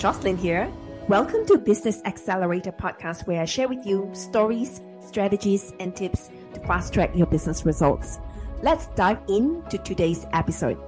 Jocelyn here. Welcome to Business Accelerator podcast, where I share with you stories, strategies, and tips to fast track your business results. Let's dive into today's episode.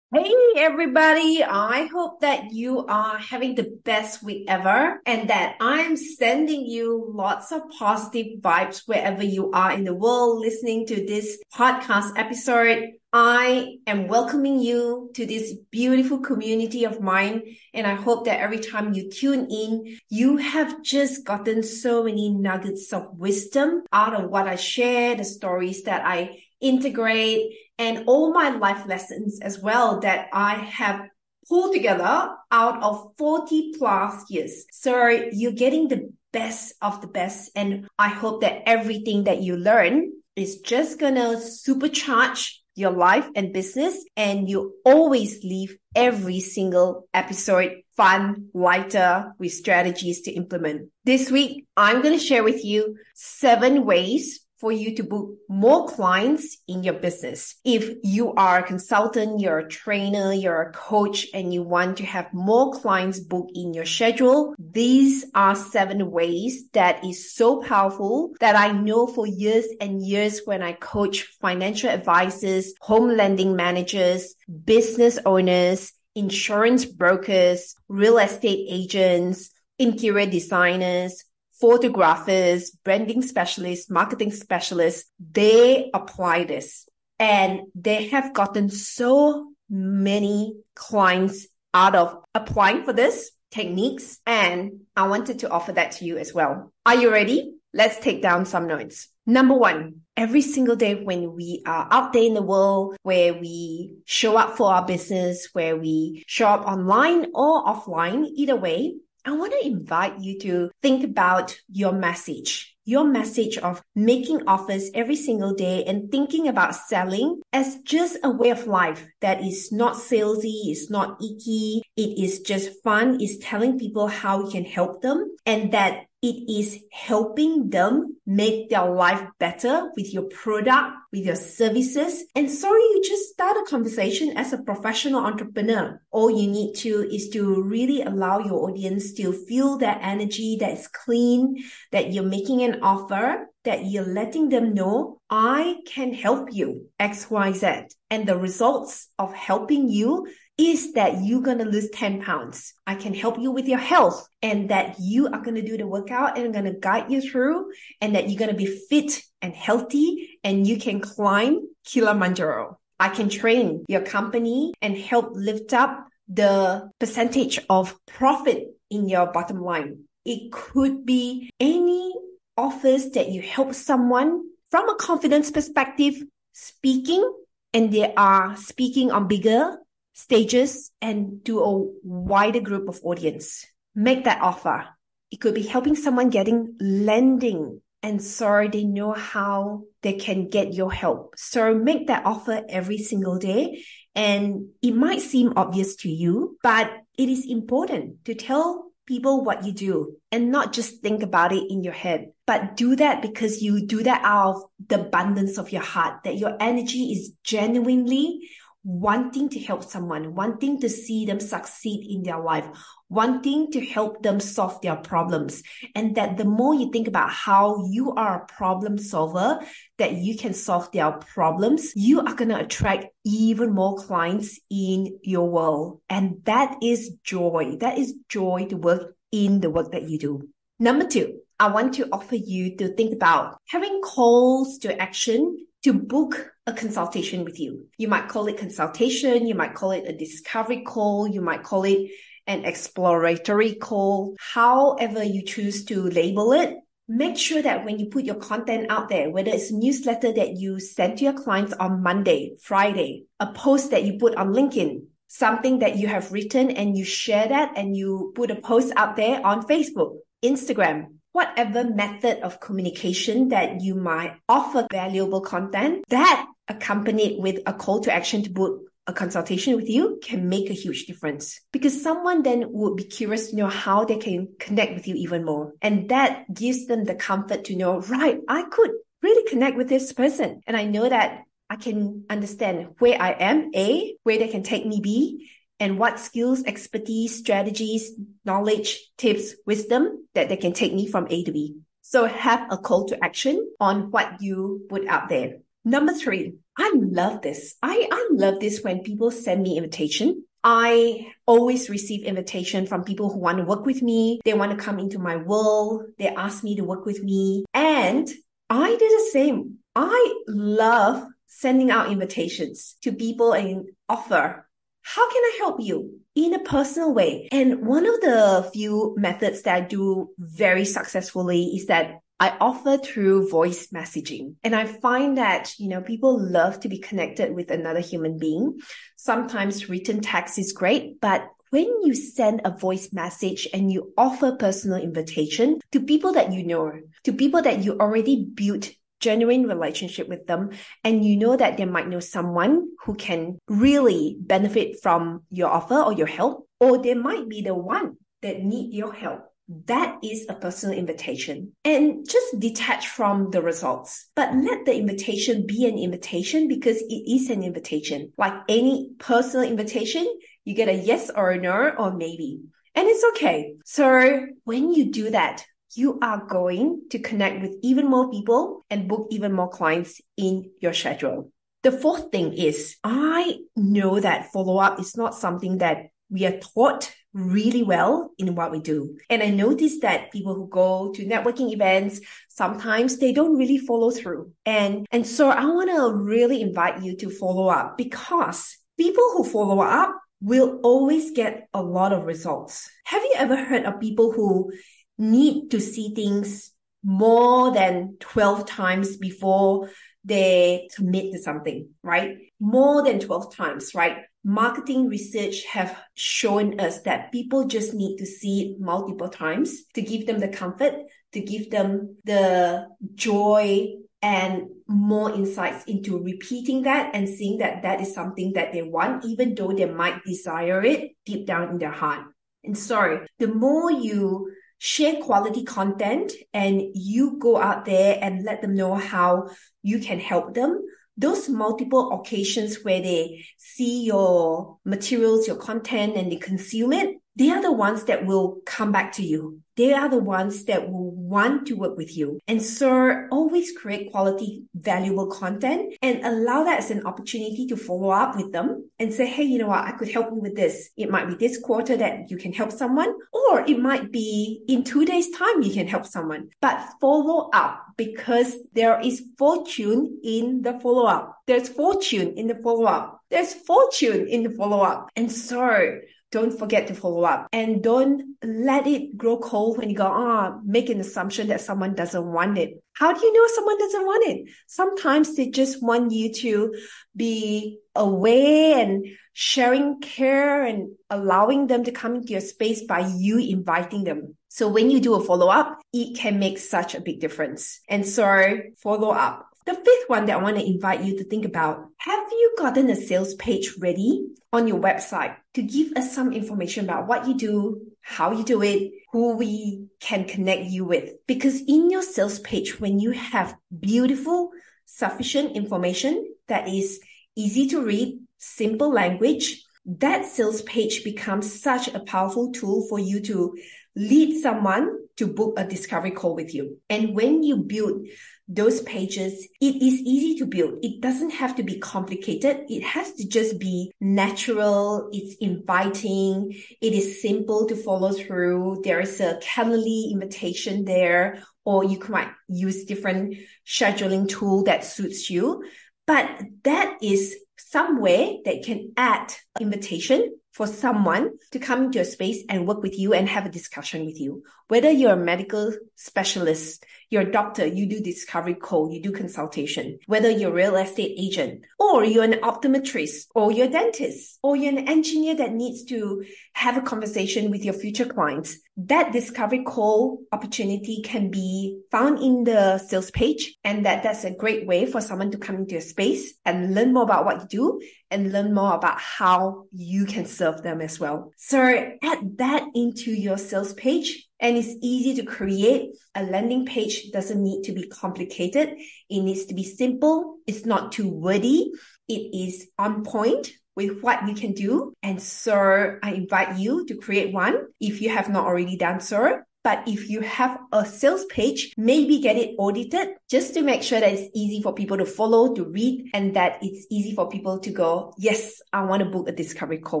Hey everybody, I hope that you are having the best week ever and that I'm sending you lots of positive vibes wherever you are in the world listening to this podcast episode. I am welcoming you to this beautiful community of mine. And I hope that every time you tune in, you have just gotten so many nuggets of wisdom out of what I share, the stories that I integrate and all my life lessons as well that I have pulled together out of 40 plus years. So you're getting the best of the best. And I hope that everything that you learn is just gonna supercharge your life and business and you always leave every single episode fun, lighter with strategies to implement. This week, I'm going to share with you seven ways for you to book more clients in your business. If you are a consultant, you're a trainer, you're a coach, and you want to have more clients booked in your schedule, these are seven ways that is so powerful that I know for years and years when I coach financial advisors, home lending managers, business owners, insurance brokers, real estate agents, interior designers, photographers, branding specialists, marketing specialists, they apply this and they have gotten so many clients out of applying for this techniques. And I wanted to offer that to you as well. Are you ready? Let's take down some notes. Number one, every single day when we are out there in the world, where we show up for our business, where we show up online or offline, either way, I want to invite you to think about your message, your message of making offers every single day and thinking about selling as just a way of life that is not salesy, it's not icky, it is just fun, It's telling people how you can help them and that it is helping them make their life better with your product, with your services. And sorry, you just start a conversation as a professional entrepreneur. All you need to is to really allow your audience to feel that energy that's clean, that you're making an offer, that you're letting them know, I can help you X, Y, Z. And the results of helping you is that you're going to lose 10 pounds. I can help you with your health and that you are going to do the workout and I'm going to guide you through and that you're going to be fit and healthy and you can climb Kilimanjaro. I can train your company and help lift up the percentage of profit in your bottom line. It could be any offers that you help someone from a confidence perspective speaking and they are speaking on bigger stages and to a wider group of audience. Make that offer. It could be helping someone getting lending and so they know how they can get your help. So make that offer every single day. And it might seem obvious to you, but it is important to tell people what you do and not just think about it in your head, but do that because you do that out of the abundance of your heart, that your energy is genuinely wanting to help someone, wanting to see them succeed in their life, wanting to help them solve their problems. And that the more you think about how you are a problem solver, that you can solve their problems, you are going to attract even more clients in your world. And that is joy. That is joy to work in the work that you do. Number two, I want to offer you to think about having calls to action to book a consultation with you. You might call it consultation. You might call it a discovery call. You might call it an exploratory call. However you choose to label it, make sure that when you put your content out there, whether it's a newsletter that you send to your clients on Monday, Friday, a post that you put on LinkedIn, something that you have written and you share that and you put a post out there on Facebook, Instagram, whatever method of communication that you might offer valuable content that accompanied with a call to action to book a consultation with you can make a huge difference because someone then would be curious to know how they can connect with you even more. And that gives them the comfort to know, right, I could really connect with this person. And I know that I can understand where I am, A, where they can take me, B, and what skills, expertise, strategies, knowledge, tips, wisdom that they can take me from A to B. So have a call to action on what you put out there. Number three, I love this. I, I love this when people send me invitation. I always receive invitation from people who want to work with me. They want to come into my world. They ask me to work with me. And I do the same. I love sending out invitations to people and offer how can I help you in a personal way? And one of the few methods that I do very successfully is that I offer through voice messaging. And I find that, you know, people love to be connected with another human being. Sometimes written text is great, but when you send a voice message and you offer personal invitation to people that you know, to people that you already built genuine relationship with them and you know that they might know someone who can really benefit from your offer or your help or they might be the one that need your help that is a personal invitation and just detach from the results. But let the invitation be an invitation because it is an invitation. Like any personal invitation, you get a yes or a no or maybe. And it's okay. So when you do that, you are going to connect with even more people and book even more clients in your schedule. The fourth thing is I know that follow up is not something that we are taught really well in what we do. And I noticed that people who go to networking events, sometimes they don't really follow through. And, and so I want to really invite you to follow up because people who follow up will always get a lot of results. Have you ever heard of people who need to see things more than 12 times before they commit to something, right? More than 12 times, right? Marketing research have shown us that people just need to see it multiple times to give them the comfort, to give them the joy and more insights into repeating that and seeing that that is something that they want, even though they might desire it deep down in their heart. And sorry, the more you share quality content and you go out there and let them know how you can help them. Those multiple occasions where they see your materials, your content, and they consume it, they are the ones that will come back to you. They are the ones that will want to work with you. And so always create quality, valuable content and allow that as an opportunity to follow up with them and say, Hey, you know what? I could help you with this. It might be this quarter that you can help someone, or it might be in two days time you can help someone, but follow up because there is fortune in the follow up. There's fortune in the follow up. There's fortune in the follow up. And so don't forget to follow up and don't let it grow cold when you go, ah, oh, make an assumption that someone doesn't want it. How do you know someone doesn't want it? Sometimes they just want you to be away and sharing care and allowing them to come into your space by you inviting them. So when you do a follow up, it can make such a big difference. And so follow up. The fifth one that I want to invite you to think about, have you gotten a sales page ready on your website to give us some information about what you do, how you do it, who we can connect you with? Because in your sales page, when you have beautiful, sufficient information that is easy to read, simple language, that sales page becomes such a powerful tool for you to lead someone to book a discovery call with you. And when you build those pages, it is easy to build. It doesn't have to be complicated. It has to just be natural. It's inviting. It is simple to follow through. There is a Calendly invitation there, or you might use different scheduling tool that suits you. But that is somewhere that can add invitation for someone to come into your space and work with you and have a discussion with you. Whether you're a medical specialist, you're a doctor, you do discovery call, you do consultation. Whether you're a real estate agent, or you're an optometrist, or you're a dentist, or you're an engineer that needs to have a conversation with your future clients, that discovery call opportunity can be found in the sales page. And that that's a great way for someone to come into your space and learn more about what you do and learn more about how you can serve them as well. So add that into your sales page and it's easy to create. A landing page doesn't need to be complicated. It needs to be simple. It's not too wordy. It is on point with what you can do. And so I invite you to create one if you have not already done so. But if you have a sales page, maybe get it audited just to make sure that it's easy for people to follow, to read, and that it's easy for people to go, yes, I want to book a discovery call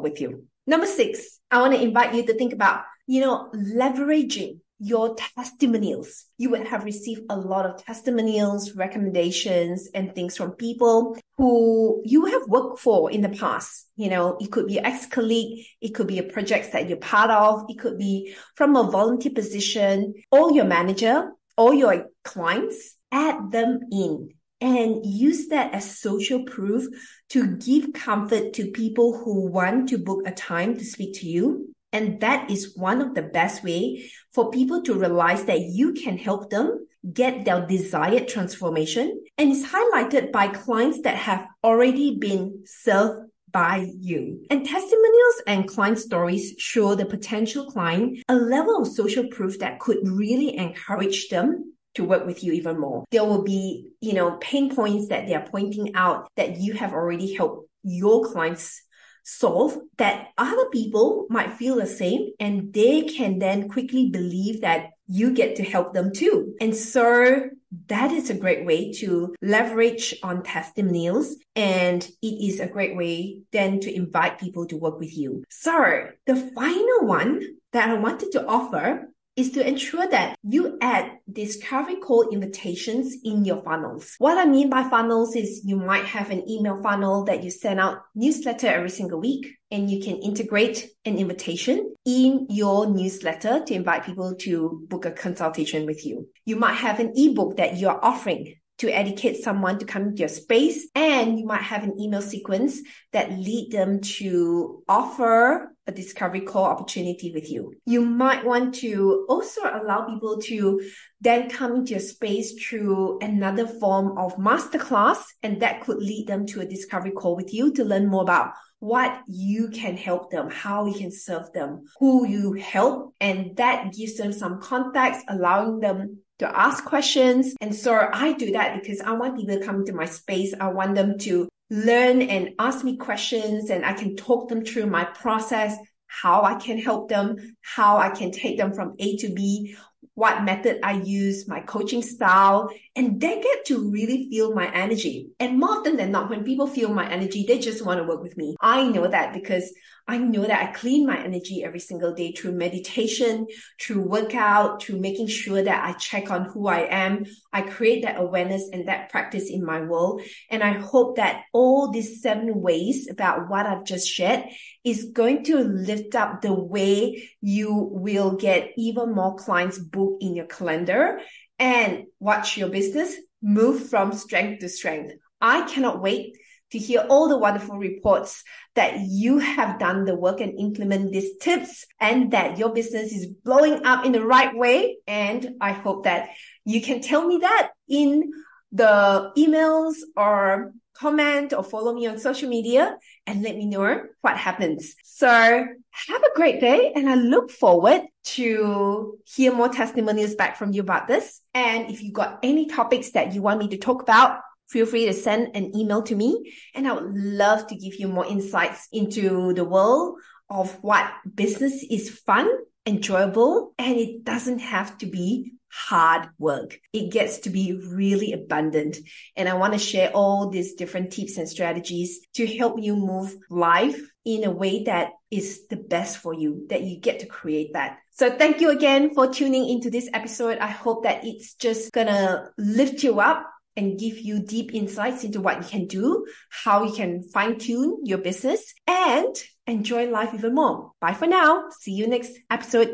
with you. Number six, I want to invite you to think about, you know, leveraging your testimonials. You would have received a lot of testimonials, recommendations, and things from people who you have worked for in the past. You know, it could be ex-colleague, it could be a project that you're part of, it could be from a volunteer position, or your manager, or your clients. Add them in and use that as social proof to give comfort to people who want to book a time to speak to you and that is one of the best way for people to realize that you can help them get their desired transformation. And it's highlighted by clients that have already been served by you. And testimonials and client stories show the potential client a level of social proof that could really encourage them to work with you even more. There will be, you know, pain points that they are pointing out that you have already helped your clients solve that other people might feel the same and they can then quickly believe that you get to help them too. And so that is a great way to leverage on testimonials and it is a great way then to invite people to work with you. So the final one that I wanted to offer is to ensure that you add discovery call invitations in your funnels. What I mean by funnels is you might have an email funnel that you send out newsletter every single week and you can integrate an invitation in your newsletter to invite people to book a consultation with you. You might have an ebook that you're offering to educate someone to come into your space. And you might have an email sequence that lead them to offer a discovery call opportunity with you. You might want to also allow people to then come into your space through another form of masterclass. And that could lead them to a discovery call with you to learn more about what you can help them, how you can serve them, who you help. And that gives them some context, allowing them to ask questions. And so I do that because I want people to come into my space. I want them to learn and ask me questions and I can talk them through my process, how I can help them, how I can take them from A to B, what method I use, my coaching style, and they get to really feel my energy. And more often than not, when people feel my energy, they just want to work with me. I know that because I know that I clean my energy every single day through meditation, through workout, through making sure that I check on who I am. I create that awareness and that practice in my world. And I hope that all these seven ways about what I've just shared is going to lift up the way you will get even more clients booked in your calendar and watch your business move from strength to strength. I cannot wait to hear all the wonderful reports that you have done the work and implement these tips and that your business is blowing up in the right way. And I hope that you can tell me that in the emails or comment or follow me on social media and let me know what happens. So have a great day and I look forward to hear more testimonials back from you about this. And if you've got any topics that you want me to talk about, feel free to send an email to me and I would love to give you more insights into the world of what business is fun, enjoyable, and it doesn't have to be hard work. It gets to be really abundant. And I want to share all these different tips and strategies to help you move life in a way that is the best for you, that you get to create that. So thank you again for tuning into this episode. I hope that it's just gonna lift you up and give you deep insights into what you can do, how you can fine tune your business and enjoy life even more. Bye for now. See you next episode.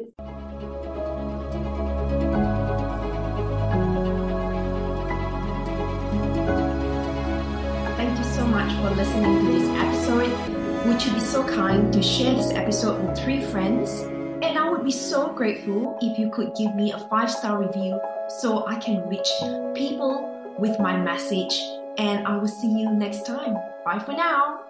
Much for listening to this episode. Would you be so kind to share this episode with three friends? And I would be so grateful if you could give me a five star review so I can reach people with my message. And I will see you next time. Bye for now.